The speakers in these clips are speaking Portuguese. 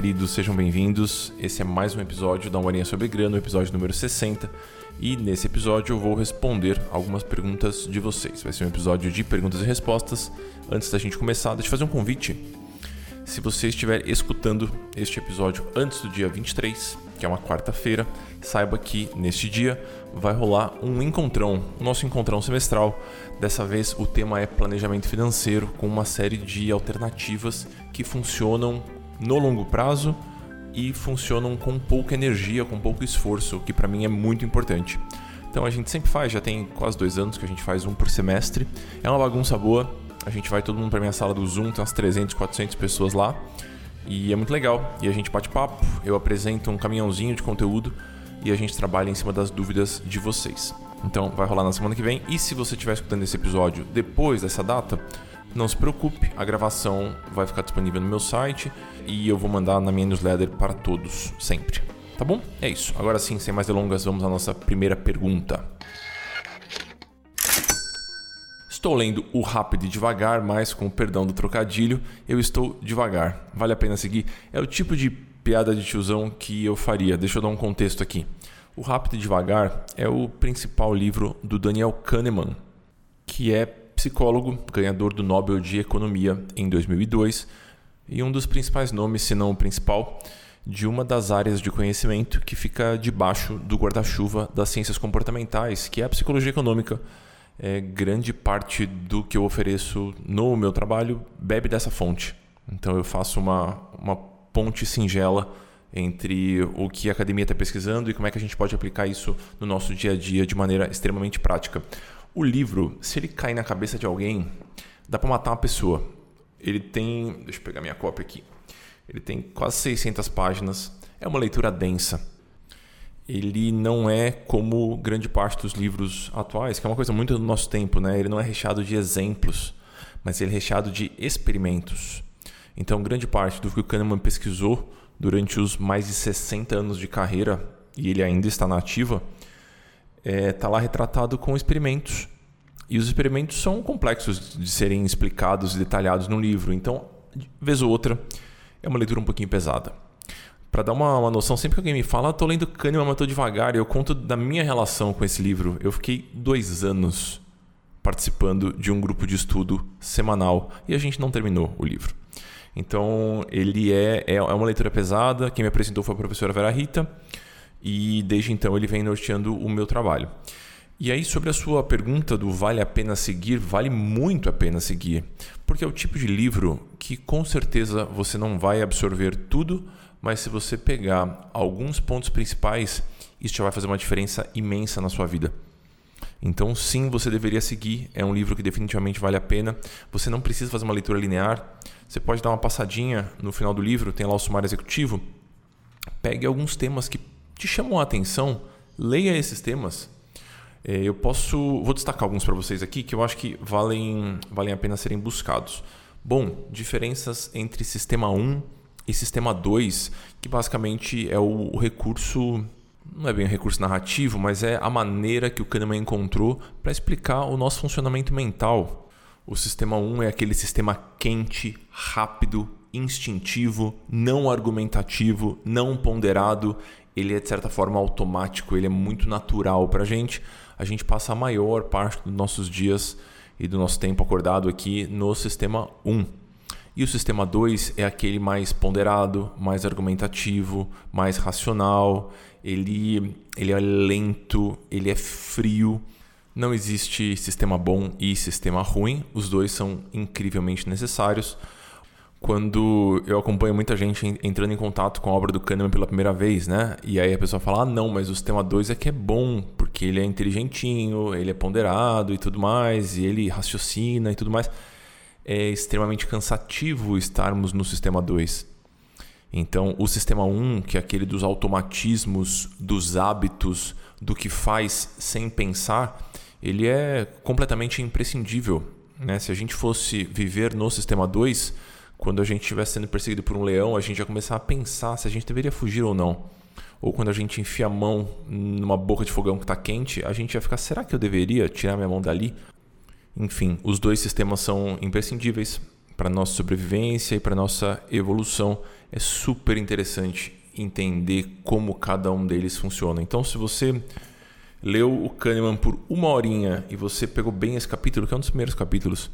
queridos, sejam bem-vindos. Esse é mais um episódio da Horinha sobre Grana, o episódio número 60. E nesse episódio eu vou responder algumas perguntas de vocês. Vai ser um episódio de perguntas e respostas. Antes da gente começar, deixa eu fazer um convite. Se você estiver escutando este episódio antes do dia 23, que é uma quarta-feira, saiba que neste dia vai rolar um encontrão, nosso encontrão semestral. Dessa vez o tema é planejamento financeiro, com uma série de alternativas que funcionam no longo prazo e funcionam com pouca energia, com pouco esforço, o que para mim é muito importante. Então a gente sempre faz, já tem quase dois anos que a gente faz um por semestre. É uma bagunça boa. A gente vai todo mundo para minha sala do Zoom, tem umas 300, 400 pessoas lá. E é muito legal. E a gente bate papo, eu apresento um caminhãozinho de conteúdo e a gente trabalha em cima das dúvidas de vocês. Então vai rolar na semana que vem. E se você estiver escutando esse episódio depois dessa data, não se preocupe, a gravação vai ficar disponível no meu site e eu vou mandar na minha newsletter para todos, sempre. Tá bom? É isso. Agora sim, sem mais delongas, vamos à nossa primeira pergunta. Estou lendo o Rápido e Devagar, mas com o perdão do trocadilho, eu estou devagar. Vale a pena seguir? É o tipo de piada de tiozão que eu faria. Deixa eu dar um contexto aqui. O Rápido e Devagar é o principal livro do Daniel Kahneman, que é psicólogo, ganhador do Nobel de Economia em 2002 e um dos principais nomes, se não o principal, de uma das áreas de conhecimento que fica debaixo do guarda-chuva das ciências comportamentais, que é a psicologia econômica. É, grande parte do que eu ofereço no meu trabalho bebe dessa fonte. Então eu faço uma, uma ponte singela entre o que a academia está pesquisando e como é que a gente pode aplicar isso no nosso dia a dia de maneira extremamente prática. O livro, se ele cair na cabeça de alguém, dá para matar uma pessoa. Ele tem, deixa eu pegar minha cópia aqui. Ele tem quase 600 páginas. É uma leitura densa. Ele não é como grande parte dos livros atuais, que é uma coisa muito do nosso tempo, né? Ele não é recheado de exemplos, mas ele é recheado de experimentos. Então, grande parte do que o Kahneman pesquisou durante os mais de 60 anos de carreira, e ele ainda está na ativa, está é, tá lá retratado com experimentos. E os experimentos são complexos de serem explicados e detalhados no livro. Então, vez ou outra, é uma leitura um pouquinho pesada. Para dar uma, uma, noção, sempre que alguém me fala, estou ah, lendo Kahneman, mas estou devagar, e eu conto da minha relação com esse livro. Eu fiquei dois anos participando de um grupo de estudo semanal e a gente não terminou o livro. Então, ele é, é, é uma leitura pesada. Quem me apresentou foi a professora Vera Rita e desde então ele vem norteando o meu trabalho. E aí, sobre a sua pergunta do vale a pena seguir, vale muito a pena seguir, porque é o tipo de livro que com certeza você não vai absorver tudo, mas se você pegar alguns pontos principais, isso já vai fazer uma diferença imensa na sua vida. Então, sim, você deveria seguir. É um livro que definitivamente vale a pena. Você não precisa fazer uma leitura linear. Você pode dar uma passadinha no final do livro, tem lá o sumário executivo. Pegue alguns temas que te chamam a atenção, leia esses temas. É, eu posso, vou destacar alguns para vocês aqui que eu acho que valem, valem a pena serem buscados. Bom, diferenças entre sistema 1 e sistema 2, que basicamente é o, recurso não é bem um recurso narrativo, mas é a maneira que o Kahneman encontrou para explicar o nosso funcionamento mental. O sistema 1 é aquele sistema quente, rápido, instintivo, não argumentativo, não ponderado ele é de certa forma automático, ele é muito natural para a gente. A gente passa a maior parte dos nossos dias e do nosso tempo acordado aqui no sistema 1. E o sistema 2 é aquele mais ponderado, mais argumentativo, mais racional. Ele, ele é lento, ele é frio. Não existe sistema bom e sistema ruim, os dois são incrivelmente necessários quando eu acompanho muita gente entrando em contato com a obra do Kahneman pela primeira vez, né? E aí a pessoa fala: ah, não, mas o sistema 2 é que é bom, porque ele é inteligentinho, ele é ponderado e tudo mais, e ele raciocina e tudo mais. É extremamente cansativo estarmos no sistema 2. Então, o sistema 1, um, que é aquele dos automatismos, dos hábitos, do que faz sem pensar, ele é completamente imprescindível. Né? Se a gente fosse viver no sistema 2, quando a gente estivesse sendo perseguido por um leão, a gente ia começar a pensar se a gente deveria fugir ou não. Ou quando a gente enfia a mão numa boca de fogão que está quente, a gente ia ficar: será que eu deveria tirar minha mão dali? Enfim, os dois sistemas são imprescindíveis para nossa sobrevivência e para nossa evolução. É super interessante entender como cada um deles funciona. Então, se você leu o Kahneman por uma horinha e você pegou bem esse capítulo, que é um dos primeiros capítulos,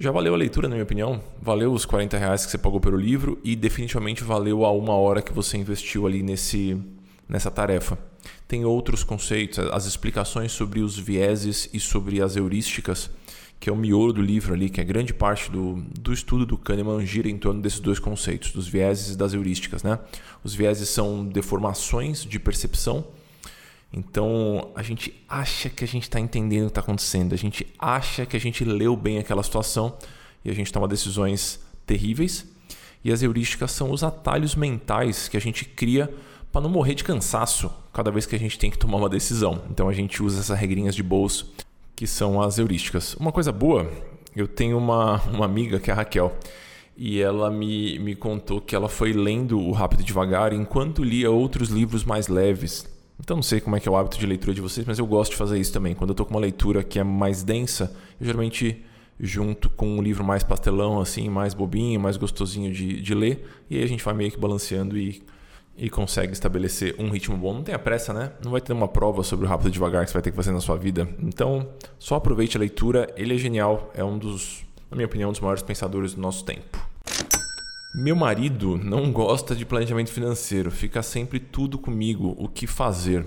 já valeu a leitura, na minha opinião. Valeu os 40 reais que você pagou pelo livro e definitivamente valeu a uma hora que você investiu ali nesse, nessa tarefa. Tem outros conceitos, as explicações sobre os vieses e sobre as heurísticas, que é o miolo do livro ali, que é grande parte do, do estudo do Kahneman gira em torno desses dois conceitos, dos vieses e das heurísticas. Né? Os vieses são deformações de percepção então a gente acha que a gente está entendendo o que está acontecendo, a gente acha que a gente leu bem aquela situação e a gente toma decisões terríveis. E as heurísticas são os atalhos mentais que a gente cria para não morrer de cansaço cada vez que a gente tem que tomar uma decisão. Então a gente usa essas regrinhas de bolso que são as heurísticas. Uma coisa boa, eu tenho uma, uma amiga que é a Raquel e ela me, me contou que ela foi lendo o Rápido e Devagar enquanto lia outros livros mais leves então não sei como é que é o hábito de leitura de vocês, mas eu gosto de fazer isso também. Quando eu estou com uma leitura que é mais densa, eu geralmente junto com um livro mais pastelão, assim, mais bobinho, mais gostosinho de, de ler, e aí a gente vai meio que balanceando e, e consegue estabelecer um ritmo bom. Não tenha pressa, né? Não vai ter uma prova sobre o rápido e devagar que você vai ter que fazer na sua vida. Então, só aproveite a leitura, ele é genial, é um dos, na minha opinião, um dos maiores pensadores do nosso tempo. Meu marido não gosta de planejamento financeiro, fica sempre tudo comigo, o que fazer.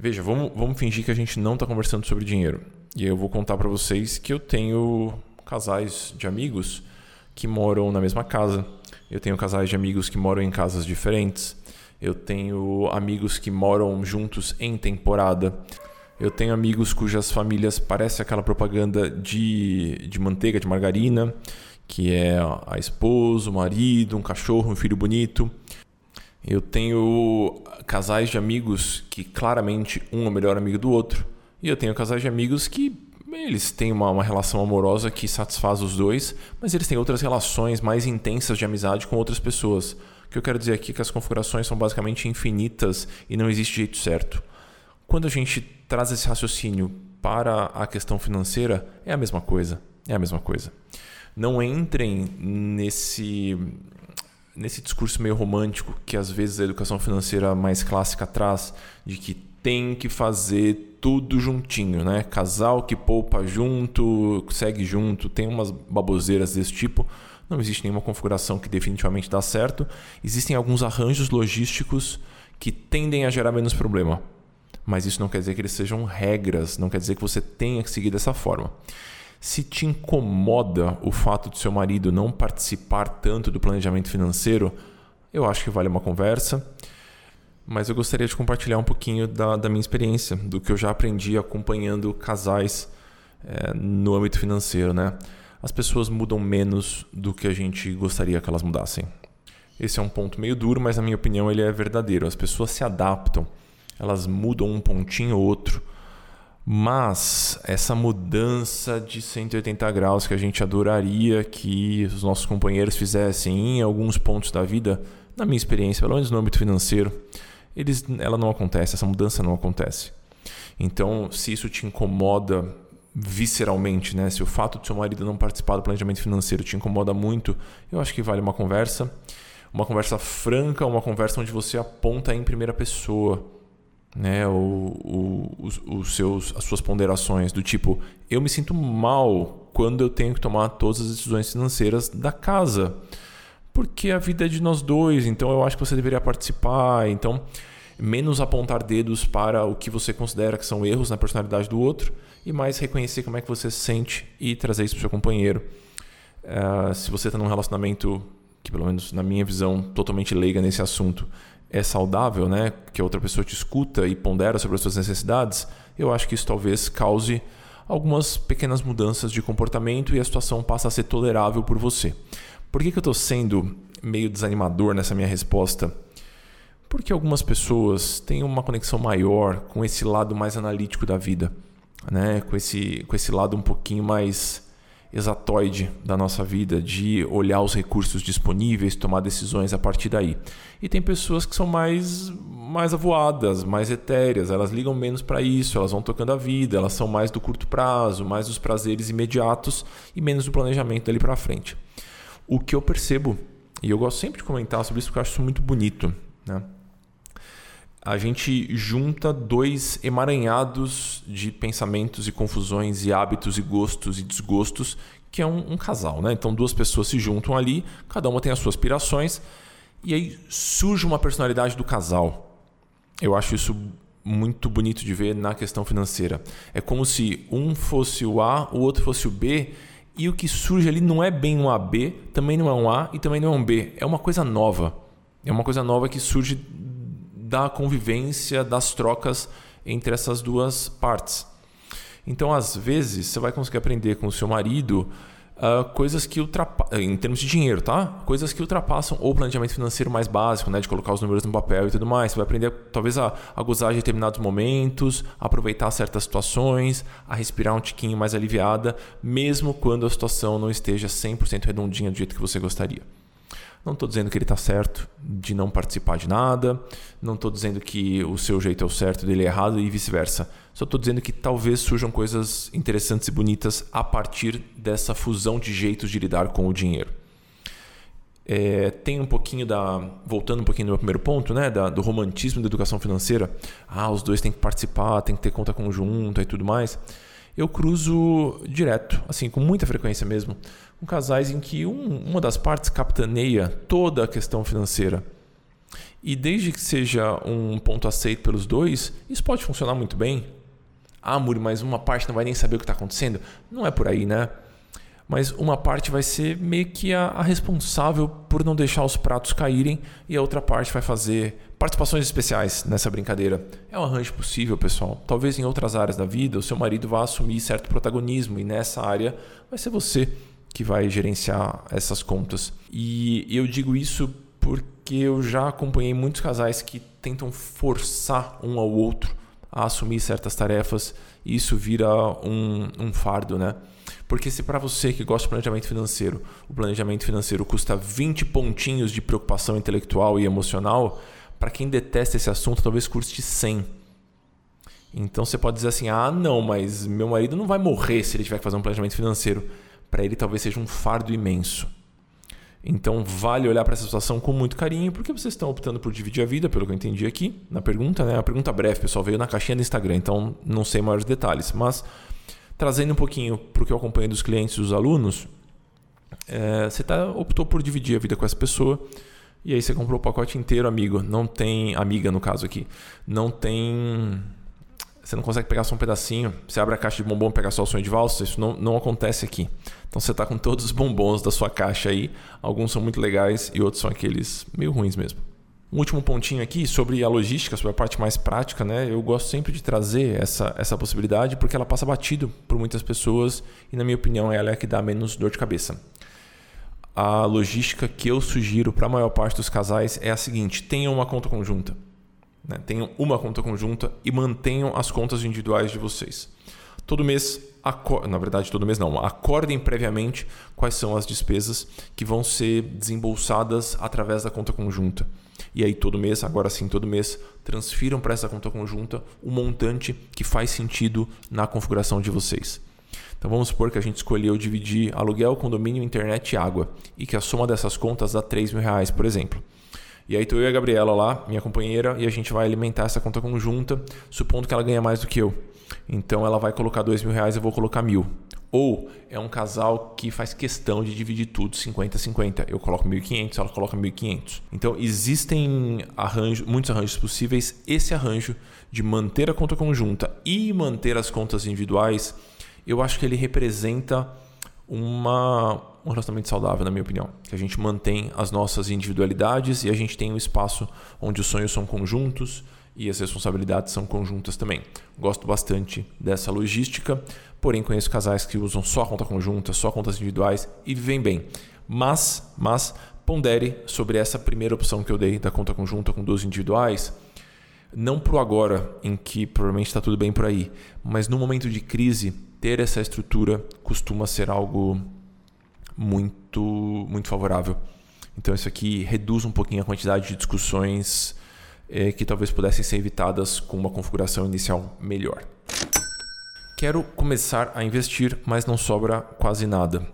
Veja, vamos, vamos fingir que a gente não está conversando sobre dinheiro. E aí eu vou contar para vocês que eu tenho casais de amigos que moram na mesma casa. Eu tenho casais de amigos que moram em casas diferentes. Eu tenho amigos que moram juntos em temporada. Eu tenho amigos cujas famílias parecem aquela propaganda de, de manteiga, de margarina que é a esposa, o marido, um cachorro, um filho bonito. Eu tenho casais de amigos que claramente um é o melhor amigo do outro. E eu tenho casais de amigos que eles têm uma, uma relação amorosa que satisfaz os dois, mas eles têm outras relações mais intensas de amizade com outras pessoas. O que eu quero dizer aqui é que as configurações são basicamente infinitas e não existe jeito certo. Quando a gente traz esse raciocínio para a questão financeira, é a mesma coisa. É a mesma coisa não entrem nesse nesse discurso meio romântico que às vezes a educação financeira mais clássica traz de que tem que fazer tudo juntinho, né? Casal que poupa junto, segue junto, tem umas baboseiras desse tipo. Não existe nenhuma configuração que definitivamente dá certo. Existem alguns arranjos logísticos que tendem a gerar menos problema. Mas isso não quer dizer que eles sejam regras, não quer dizer que você tenha que seguir dessa forma. Se te incomoda o fato de seu marido não participar tanto do planejamento financeiro, eu acho que vale uma conversa. Mas eu gostaria de compartilhar um pouquinho da, da minha experiência, do que eu já aprendi acompanhando casais é, no âmbito financeiro. Né? As pessoas mudam menos do que a gente gostaria que elas mudassem. Esse é um ponto meio duro, mas na minha opinião ele é verdadeiro. As pessoas se adaptam, elas mudam um pontinho ou outro mas essa mudança de 180 graus que a gente adoraria que os nossos companheiros fizessem em alguns pontos da vida, na minha experiência, pelo menos no âmbito financeiro, eles, ela não acontece, essa mudança não acontece. Então, se isso te incomoda visceralmente, né? se o fato de seu marido não participar do planejamento financeiro te incomoda muito, eu acho que vale uma conversa. Uma conversa franca, uma conversa onde você aponta em primeira pessoa né, o, os, os, seus, as suas ponderações do tipo eu me sinto mal quando eu tenho que tomar todas as decisões financeiras da casa porque a vida é de nós dois então eu acho que você deveria participar então menos apontar dedos para o que você considera que são erros na personalidade do outro e mais reconhecer como é que você se sente e trazer isso para o seu companheiro. Uh, se você está num relacionamento que pelo menos na minha visão totalmente leiga nesse assunto é saudável, né, que a outra pessoa te escuta e pondera sobre as suas necessidades, eu acho que isso talvez cause algumas pequenas mudanças de comportamento e a situação passa a ser tolerável por você. Por que, que eu estou sendo meio desanimador nessa minha resposta? Porque algumas pessoas têm uma conexão maior com esse lado mais analítico da vida, né? com, esse, com esse lado um pouquinho mais exatoide da nossa vida, de olhar os recursos disponíveis, tomar decisões a partir daí. E tem pessoas que são mais mais avoadas, mais etéreas, elas ligam menos para isso, elas vão tocando a vida, elas são mais do curto prazo, mais dos prazeres imediatos e menos do planejamento dali para frente. O que eu percebo, e eu gosto sempre de comentar sobre isso porque eu acho isso muito bonito, né? A gente junta dois emaranhados de pensamentos e confusões e hábitos e gostos e desgostos que é um, um, casal, né? Então duas pessoas se juntam ali, cada uma tem as suas aspirações e aí surge uma personalidade do casal. Eu acho isso muito bonito de ver na questão financeira. É como se um fosse o A, o outro fosse o B e o que surge ali não é bem um AB, também não é um A e também não é um B. É uma coisa nova. É uma coisa nova que surge da convivência, das trocas entre essas duas partes. Então, às vezes, você vai conseguir aprender com o seu marido uh, coisas que ultrapassam, em termos de dinheiro, tá? Coisas que ultrapassam o planejamento financeiro mais básico, né? De colocar os números no papel e tudo mais. Você vai aprender, talvez, a, a gozar de determinados momentos, aproveitar certas situações, a respirar um tiquinho mais aliviada, mesmo quando a situação não esteja 100% redondinha do jeito que você gostaria. Não estou dizendo que ele está certo de não participar de nada, não estou dizendo que o seu jeito é o certo, dele é errado e vice-versa. Só estou dizendo que talvez surjam coisas interessantes e bonitas a partir dessa fusão de jeitos de lidar com o dinheiro. É, tem um pouquinho da. Voltando um pouquinho no meu primeiro ponto, né? Da, do romantismo da educação financeira. Ah, os dois têm que participar, tem que ter conta conjunta e tudo mais. Eu cruzo direto, assim, com muita frequência mesmo, com casais em que um, uma das partes capitaneia toda a questão financeira. E desde que seja um ponto aceito pelos dois, isso pode funcionar muito bem. Ah, Muri, mas uma parte não vai nem saber o que está acontecendo. Não é por aí, né? Mas uma parte vai ser meio que a, a responsável por não deixar os pratos caírem e a outra parte vai fazer participações especiais nessa brincadeira. É um arranjo possível, pessoal. Talvez em outras áreas da vida o seu marido vá assumir certo protagonismo e nessa área vai ser você que vai gerenciar essas contas. E eu digo isso porque eu já acompanhei muitos casais que tentam forçar um ao outro a assumir certas tarefas e isso vira um, um fardo, né? Porque se para você que gosta de planejamento financeiro, o planejamento financeiro custa 20 pontinhos de preocupação intelectual e emocional, para quem detesta esse assunto, talvez custe 100. Então você pode dizer assim: ah, não, mas meu marido não vai morrer se ele tiver que fazer um planejamento financeiro para ele talvez seja um fardo imenso. Então vale olhar para essa situação com muito carinho, porque vocês estão optando por dividir a vida, pelo que eu entendi aqui na pergunta, né? A pergunta breve, pessoal, veio na caixinha do Instagram, então não sei maiores detalhes, mas trazendo um pouquinho para o que eu acompanho dos clientes e dos alunos, é, você tá, optou por dividir a vida com essa pessoa e aí você comprou o pacote inteiro, amigo. Não tem amiga no caso aqui, não tem você não consegue pegar só um pedacinho. Você abre a caixa de bombom e pega só o sonho de valsa. Isso não, não acontece aqui. Então você está com todos os bombons da sua caixa aí. Alguns são muito legais e outros são aqueles meio ruins mesmo. Um último pontinho aqui sobre a logística, sobre a parte mais prática, né? Eu gosto sempre de trazer essa, essa possibilidade porque ela passa batido por muitas pessoas e, na minha opinião, ela é a que dá menos dor de cabeça. A logística que eu sugiro para a maior parte dos casais é a seguinte: tenham uma conta conjunta. Né? Tenham uma conta conjunta e mantenham as contas individuais de vocês. Todo mês, na verdade, todo mês não, acordem previamente quais são as despesas que vão ser desembolsadas através da conta conjunta. E aí, todo mês, agora sim, todo mês, transfiram para essa conta conjunta o montante que faz sentido na configuração de vocês. Então vamos supor que a gente escolheu dividir aluguel, condomínio, internet e água e que a soma dessas contas dá 3 mil reais, por exemplo. E aí tô eu e a Gabriela lá, minha companheira, e a gente vai alimentar essa conta conjunta, supondo que ela ganha mais do que eu. Então ela vai colocar dois mil reais, eu vou colocar mil. Ou é um casal que faz questão de dividir tudo 50-50. Eu coloco 1.500, ela coloca 1.500. Então existem muitos arranjos possíveis. Esse arranjo de manter a conta conjunta e manter as contas individuais, eu acho que ele representa uma, um relacionamento saudável, na minha opinião. Que a gente mantém as nossas individualidades e a gente tem um espaço onde os sonhos são conjuntos e as responsabilidades são conjuntas também. Gosto bastante dessa logística, porém conheço casais que usam só conta conjunta, só contas individuais e vivem bem. Mas, mas pondere sobre essa primeira opção que eu dei da conta conjunta com duas individuais. Não para o agora, em que provavelmente está tudo bem por aí, mas no momento de crise, ter essa estrutura costuma ser algo muito, muito favorável. Então, isso aqui reduz um pouquinho a quantidade de discussões é, que talvez pudessem ser evitadas com uma configuração inicial melhor. Quero começar a investir, mas não sobra quase nada.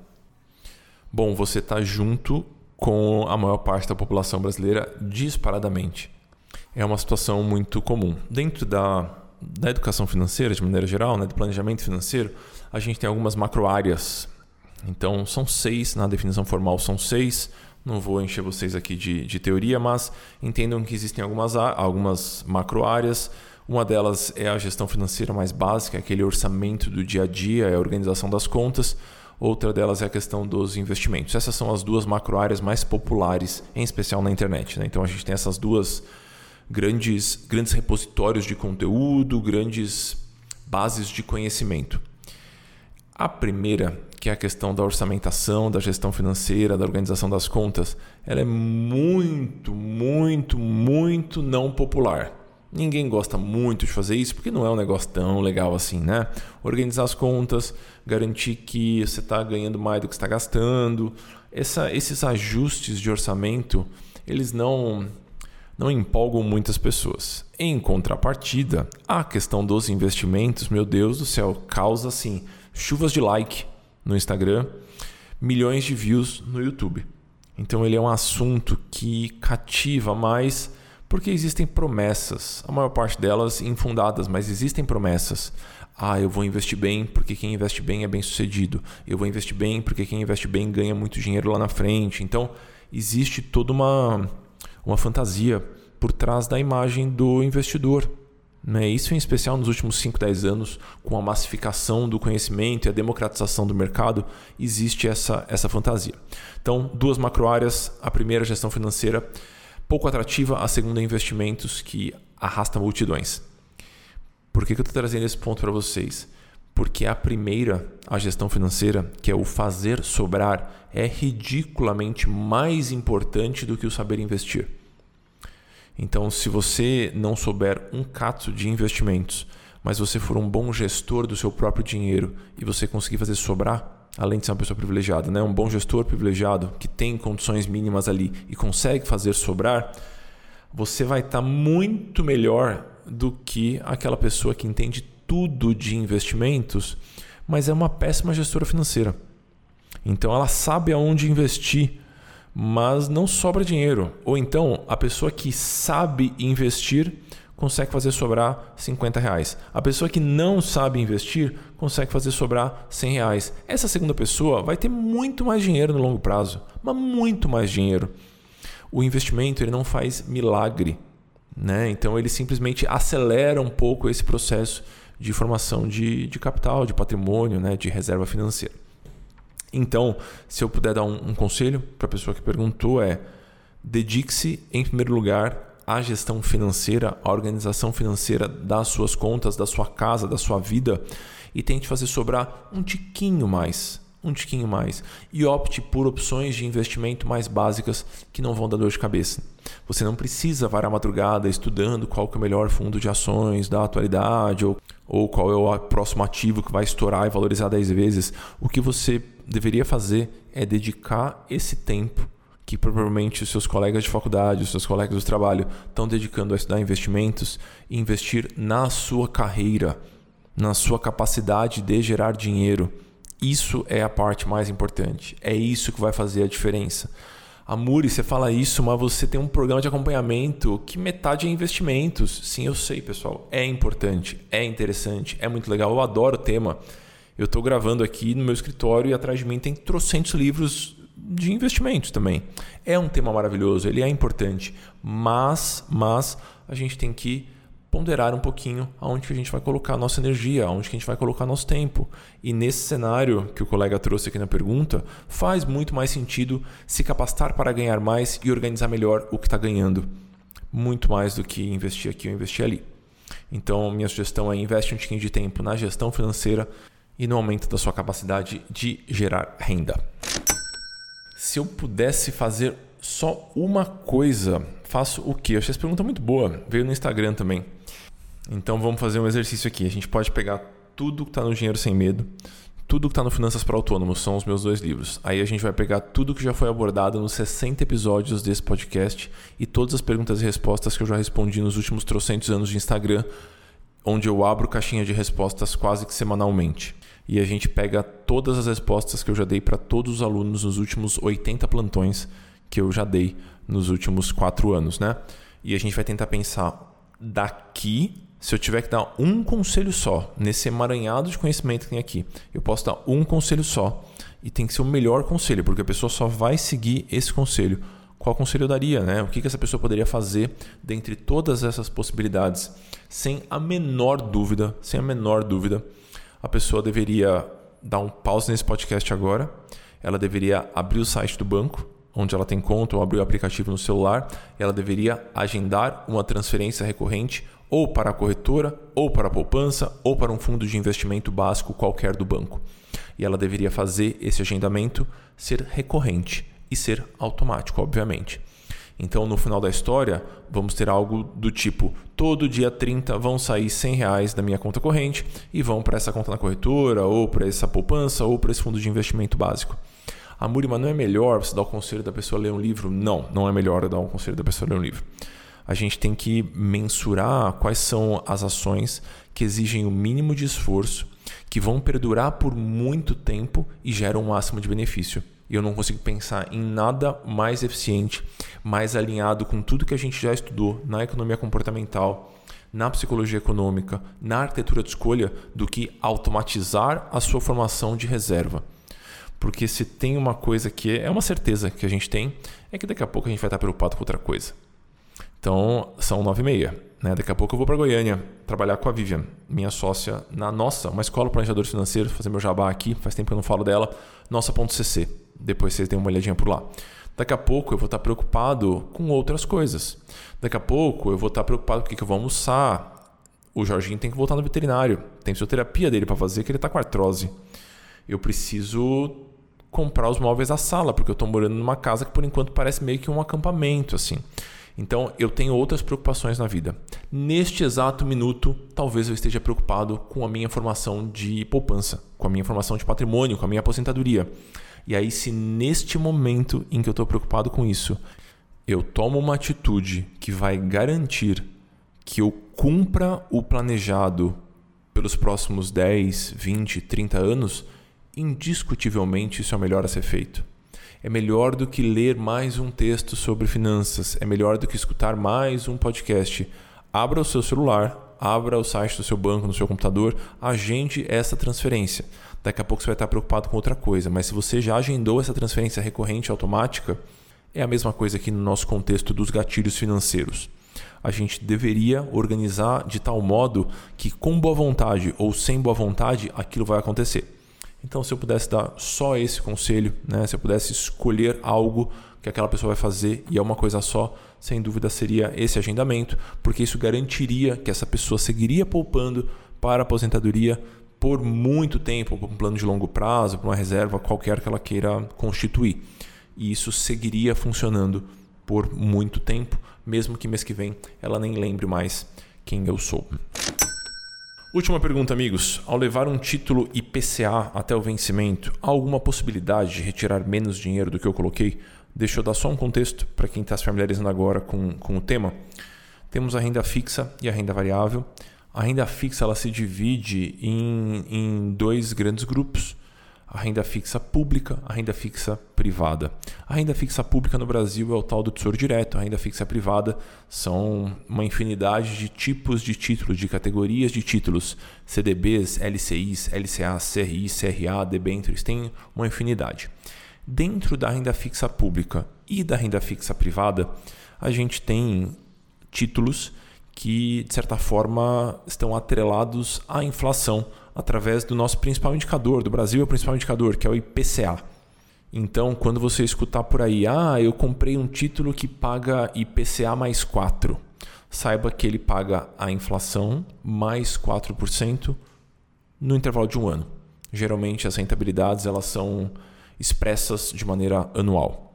Bom, você está junto com a maior parte da população brasileira disparadamente é uma situação muito comum. Dentro da, da educação financeira, de maneira geral, né, do planejamento financeiro, a gente tem algumas macro-áreas. Então, são seis, na definição formal, são seis. Não vou encher vocês aqui de, de teoria, mas entendam que existem algumas, algumas macro-áreas. Uma delas é a gestão financeira mais básica, aquele orçamento do dia a dia, é a organização das contas. Outra delas é a questão dos investimentos. Essas são as duas macro-áreas mais populares, em especial na internet. Né? Então a gente tem essas duas grandes, grandes repositórios de conteúdo, grandes bases de conhecimento. A primeira, que é a questão da orçamentação, da gestão financeira, da organização das contas, ela é muito, muito, muito não popular. Ninguém gosta muito de fazer isso porque não é um negócio tão legal assim, né? Organizar as contas, garantir que você está ganhando mais do que está gastando. Essa, esses ajustes de orçamento, eles não não empolgam muitas pessoas. Em contrapartida, a questão dos investimentos, meu Deus do céu, causa assim chuvas de like no Instagram, milhões de views no YouTube. Então ele é um assunto que cativa mais porque existem promessas, a maior parte delas infundadas, mas existem promessas. Ah, eu vou investir bem porque quem investe bem é bem sucedido. Eu vou investir bem porque quem investe bem ganha muito dinheiro lá na frente. Então existe toda uma uma fantasia por trás da imagem do investidor. Né? Isso em especial nos últimos 5, 10 anos, com a massificação do conhecimento e a democratização do mercado, existe essa, essa fantasia. Então, duas macroáreas. A primeira, gestão financeira, pouco atrativa. A segunda, investimentos, que arrasta multidões. Por que, que eu estou trazendo esse ponto para vocês? Porque a primeira, a gestão financeira, que é o fazer sobrar, é ridiculamente mais importante do que o saber investir. Então, se você não souber um cato de investimentos, mas você for um bom gestor do seu próprio dinheiro e você conseguir fazer sobrar, além de ser uma pessoa privilegiada, né? um bom gestor privilegiado que tem condições mínimas ali e consegue fazer sobrar, você vai estar tá muito melhor do que aquela pessoa que entende tudo de investimentos, mas é uma péssima gestora financeira. Então ela sabe aonde investir, mas não sobra dinheiro. Ou então a pessoa que sabe investir consegue fazer sobrar 50 reais. A pessoa que não sabe investir consegue fazer sobrar 100 reais. Essa segunda pessoa vai ter muito mais dinheiro no longo prazo, mas muito mais dinheiro. O investimento ele não faz milagre, né? Então ele simplesmente acelera um pouco esse processo de formação de, de capital, de patrimônio, né, de reserva financeira. Então, se eu puder dar um, um conselho para a pessoa que perguntou é dedique-se em primeiro lugar à gestão financeira, à organização financeira das suas contas, da sua casa, da sua vida e tente fazer sobrar um tiquinho mais um tiquinho mais e opte por opções de investimento mais básicas que não vão dar dor de cabeça. Você não precisa varar madrugada estudando qual que é o melhor fundo de ações da atualidade ou, ou qual é o próximo ativo que vai estourar e valorizar 10 vezes. O que você deveria fazer é dedicar esse tempo que provavelmente os seus colegas de faculdade, os seus colegas do trabalho estão dedicando a estudar investimentos e investir na sua carreira, na sua capacidade de gerar dinheiro isso é a parte mais importante. É isso que vai fazer a diferença. Amuri, você fala isso, mas você tem um programa de acompanhamento que metade é investimentos. Sim, eu sei, pessoal. É importante, é interessante, é muito legal. Eu adoro o tema. Eu estou gravando aqui no meu escritório e atrás de mim tem trocentos livros de investimentos também. É um tema maravilhoso, ele é importante, mas, mas a gente tem que ponderar um pouquinho aonde que a gente vai colocar a nossa energia, aonde que a gente vai colocar nosso tempo. E nesse cenário que o colega trouxe aqui na pergunta, faz muito mais sentido se capacitar para ganhar mais e organizar melhor o que está ganhando. Muito mais do que investir aqui ou investir ali. Então, minha sugestão é investe um tiquinho de tempo na gestão financeira e no aumento da sua capacidade de gerar renda. Se eu pudesse fazer só uma coisa faço o quê? Eu achei essa pergunta muito boa. Veio no Instagram também. Então vamos fazer um exercício aqui. A gente pode pegar tudo que está no Dinheiro Sem Medo, tudo que está no Finanças para Autônomos, são os meus dois livros. Aí a gente vai pegar tudo que já foi abordado nos 60 episódios desse podcast e todas as perguntas e respostas que eu já respondi nos últimos trocentos anos de Instagram, onde eu abro caixinha de respostas quase que semanalmente. E a gente pega todas as respostas que eu já dei para todos os alunos nos últimos 80 plantões que eu já dei nos últimos quatro anos, né? E a gente vai tentar pensar daqui se eu tiver que dar um conselho só, nesse emaranhado de conhecimento que tem aqui, eu posso dar um conselho só e tem que ser o melhor conselho, porque a pessoa só vai seguir esse conselho. Qual conselho eu daria, né? O que, que essa pessoa poderia fazer dentre todas essas possibilidades? Sem a menor dúvida, sem a menor dúvida, a pessoa deveria dar um pause nesse podcast agora, ela deveria abrir o site do banco, onde ela tem conta ou abrir o aplicativo no celular, ela deveria agendar uma transferência recorrente ou para a corretora, ou para a poupança, ou para um fundo de investimento básico qualquer do banco. E ela deveria fazer esse agendamento ser recorrente e ser automático, obviamente. Então, no final da história, vamos ter algo do tipo: todo dia 30 vão sair 100 reais da minha conta corrente e vão para essa conta na corretora, ou para essa poupança, ou para esse fundo de investimento básico. A Murima não é melhor você dar o conselho da pessoa ler um livro? Não, não é melhor dar um conselho da pessoa ler um livro a gente tem que mensurar quais são as ações que exigem o mínimo de esforço, que vão perdurar por muito tempo e geram o máximo de benefício. E eu não consigo pensar em nada mais eficiente, mais alinhado com tudo que a gente já estudou na economia comportamental, na psicologia econômica, na arquitetura de escolha, do que automatizar a sua formação de reserva. Porque se tem uma coisa que é uma certeza que a gente tem, é que daqui a pouco a gente vai estar preocupado com outra coisa. Então, são nove e meia. Né? Daqui a pouco eu vou para Goiânia trabalhar com a Vivian, minha sócia na nossa, uma escola planejadores financeiros, fazer meu jabá aqui, faz tempo que eu não falo dela, nossa.cc. Depois vocês dêem uma olhadinha por lá. Daqui a pouco eu vou estar preocupado com outras coisas. Daqui a pouco eu vou estar preocupado com o que eu vou almoçar. O Jorginho tem que voltar no veterinário. Tem fisioterapia dele para fazer, que ele está com artrose. Eu preciso comprar os móveis da sala, porque eu estou morando numa casa que por enquanto parece meio que um acampamento assim. Então eu tenho outras preocupações na vida. Neste exato minuto, talvez eu esteja preocupado com a minha formação de poupança, com a minha formação de patrimônio, com a minha aposentadoria. E aí, se neste momento em que eu estou preocupado com isso, eu tomo uma atitude que vai garantir que eu cumpra o planejado pelos próximos 10, 20, 30 anos, indiscutivelmente isso é o melhor a ser feito. É melhor do que ler mais um texto sobre finanças, é melhor do que escutar mais um podcast. Abra o seu celular, abra o site do seu banco no seu computador, agende essa transferência. Daqui a pouco você vai estar preocupado com outra coisa, mas se você já agendou essa transferência recorrente automática, é a mesma coisa aqui no nosso contexto dos gatilhos financeiros. A gente deveria organizar de tal modo que, com boa vontade ou sem boa vontade, aquilo vai acontecer. Então, se eu pudesse dar só esse conselho, né? se eu pudesse escolher algo que aquela pessoa vai fazer e é uma coisa só, sem dúvida seria esse agendamento, porque isso garantiria que essa pessoa seguiria poupando para a aposentadoria por muito tempo, por um plano de longo prazo, por uma reserva qualquer que ela queira constituir. E isso seguiria funcionando por muito tempo, mesmo que mês que vem ela nem lembre mais quem eu sou. Última pergunta, amigos. Ao levar um título IPCA até o vencimento, há alguma possibilidade de retirar menos dinheiro do que eu coloquei? Deixa eu dar só um contexto para quem está se familiarizando agora com, com o tema. Temos a renda fixa e a renda variável. A renda fixa ela se divide em, em dois grandes grupos a renda fixa pública, a renda fixa privada. A renda fixa pública no Brasil é o tal do Tesouro Direto, a renda fixa privada são uma infinidade de tipos de títulos, de categorias de títulos, CDBs, LCIs, LCAs, CRI, CRA, debêntures, tem uma infinidade. Dentro da renda fixa pública e da renda fixa privada, a gente tem títulos que, de certa forma, estão atrelados à inflação através do nosso principal indicador, do Brasil é o principal indicador, que é o IPCA. Então, quando você escutar por aí, ah, eu comprei um título que paga IPCA mais 4, saiba que ele paga a inflação mais 4% no intervalo de um ano. Geralmente as rentabilidades elas são expressas de maneira anual.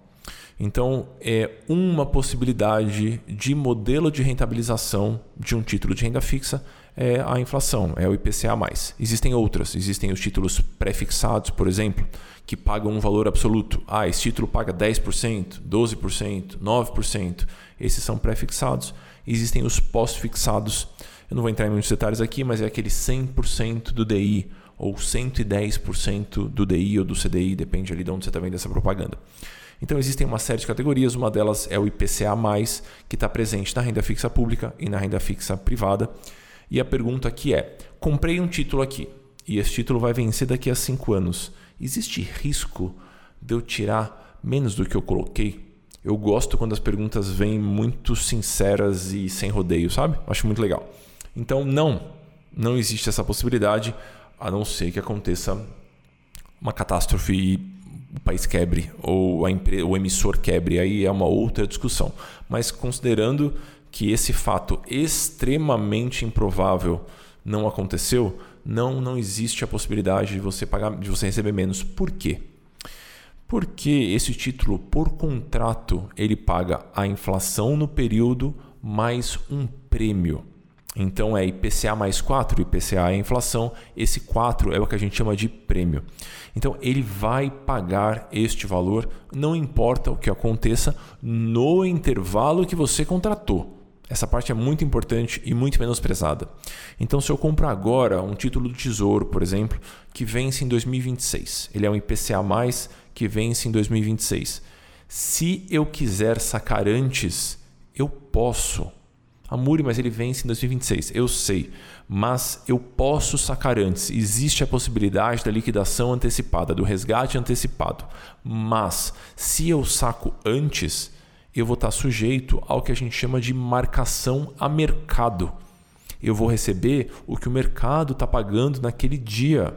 Então, é uma possibilidade de modelo de rentabilização de um título de renda fixa é a inflação, é o IPCA+. Existem outras, existem os títulos pré-fixados, por exemplo, que pagam um valor absoluto. Ah, esse título paga 10%, 12%, 9%. Esses são pré-fixados. Existem os pós-fixados. Eu não vou entrar em muitos detalhes aqui, mas é aquele 100% do DI ou 110% do DI ou do CDI, depende ali de onde você está vendo essa propaganda. Então existem uma série de categorias, uma delas é o IPCA+, que está presente na renda fixa pública e na renda fixa privada. E a pergunta aqui é: comprei um título aqui e esse título vai vencer daqui a cinco anos. Existe risco de eu tirar menos do que eu coloquei? Eu gosto quando as perguntas vêm muito sinceras e sem rodeio, sabe? Acho muito legal. Então, não, não existe essa possibilidade, a não ser que aconteça uma catástrofe e o país quebre ou a o emissor quebre. Aí é uma outra discussão. Mas considerando que esse fato extremamente improvável não aconteceu, não não existe a possibilidade de você pagar, de você receber menos. Por quê? Porque esse título, por contrato, ele paga a inflação no período mais um prêmio. Então é IPCA mais 4, IPCA é inflação, esse 4 é o que a gente chama de prêmio. Então ele vai pagar este valor, não importa o que aconteça, no intervalo que você contratou. Essa parte é muito importante e muito menosprezada. Então, se eu compro agora um título do Tesouro, por exemplo, que vence em 2026, ele é um IPCA, que vence em 2026. Se eu quiser sacar antes, eu posso. Amuri, mas ele vence em 2026. Eu sei, mas eu posso sacar antes. Existe a possibilidade da liquidação antecipada, do resgate antecipado. Mas se eu saco antes, eu vou estar sujeito ao que a gente chama de marcação a mercado. Eu vou receber o que o mercado está pagando naquele dia.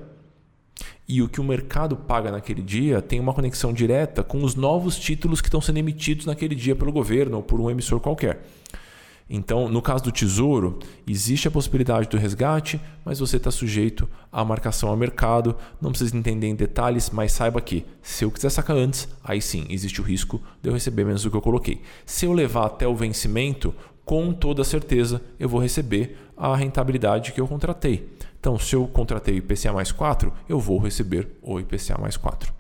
E o que o mercado paga naquele dia tem uma conexão direta com os novos títulos que estão sendo emitidos naquele dia pelo governo ou por um emissor qualquer. Então, no caso do tesouro, existe a possibilidade do resgate, mas você está sujeito à marcação a mercado. Não precisa entender em detalhes, mas saiba que se eu quiser sacar antes, aí sim existe o risco de eu receber menos do que eu coloquei. Se eu levar até o vencimento, com toda certeza eu vou receber a rentabilidade que eu contratei. Então, se eu contratei IPCA mais 4, eu vou receber o IPCA mais 4.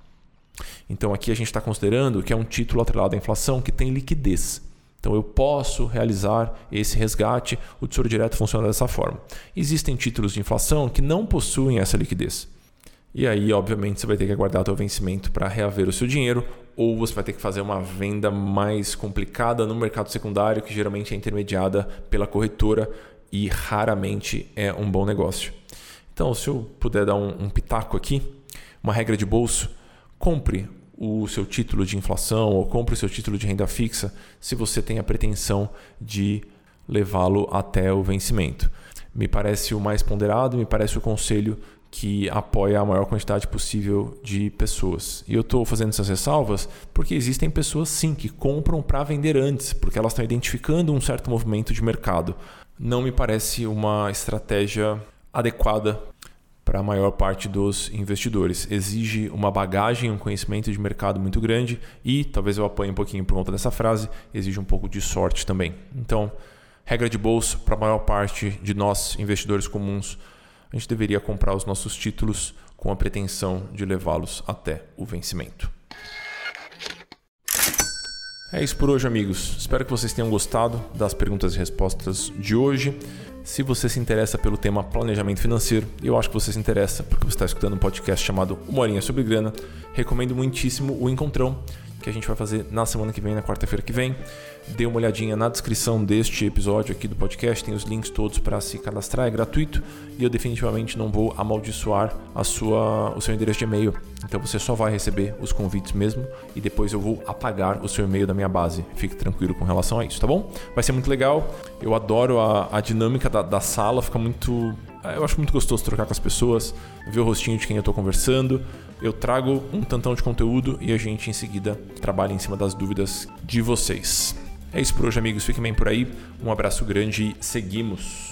Então, aqui a gente está considerando que é um título atrelado à inflação que tem liquidez. Então eu posso realizar esse resgate, o Tesouro Direto funciona dessa forma. Existem títulos de inflação que não possuem essa liquidez. E aí, obviamente, você vai ter que aguardar o seu vencimento para reaver o seu dinheiro, ou você vai ter que fazer uma venda mais complicada no mercado secundário, que geralmente é intermediada pela corretora e raramente é um bom negócio. Então, se eu puder dar um, um pitaco aqui, uma regra de bolso, compre o seu título de inflação ou compre o seu título de renda fixa se você tem a pretensão de levá-lo até o vencimento. Me parece o mais ponderado, me parece o conselho que apoia a maior quantidade possível de pessoas. E eu estou fazendo essas ressalvas porque existem pessoas sim que compram para vender antes, porque elas estão identificando um certo movimento de mercado. Não me parece uma estratégia adequada para a maior parte dos investidores. Exige uma bagagem, um conhecimento de mercado muito grande e, talvez eu apanhe um pouquinho por conta dessa frase, exige um pouco de sorte também. Então, regra de bolso para a maior parte de nós, investidores comuns, a gente deveria comprar os nossos títulos com a pretensão de levá-los até o vencimento. É isso por hoje, amigos. Espero que vocês tenham gostado das perguntas e respostas de hoje. Se você se interessa pelo tema planejamento financeiro, eu acho que você se interessa porque você está escutando um podcast chamado Uma Horinha sobre Grana. Recomendo muitíssimo o Encontrão que a gente vai fazer na semana que vem, na quarta-feira que vem. Dê uma olhadinha na descrição deste episódio aqui do podcast, tem os links todos para se cadastrar, é gratuito e eu definitivamente não vou amaldiçoar a sua, o seu endereço de e-mail. Então você só vai receber os convites mesmo e depois eu vou apagar o seu e-mail da minha base. Fique tranquilo com relação a isso, tá bom? Vai ser muito legal. Eu adoro a, a dinâmica da, da sala, fica muito eu acho muito gostoso trocar com as pessoas, ver o rostinho de quem eu estou conversando. Eu trago um tantão de conteúdo e a gente em seguida trabalha em cima das dúvidas de vocês. É isso por hoje, amigos. Fiquem bem por aí. Um abraço grande e seguimos.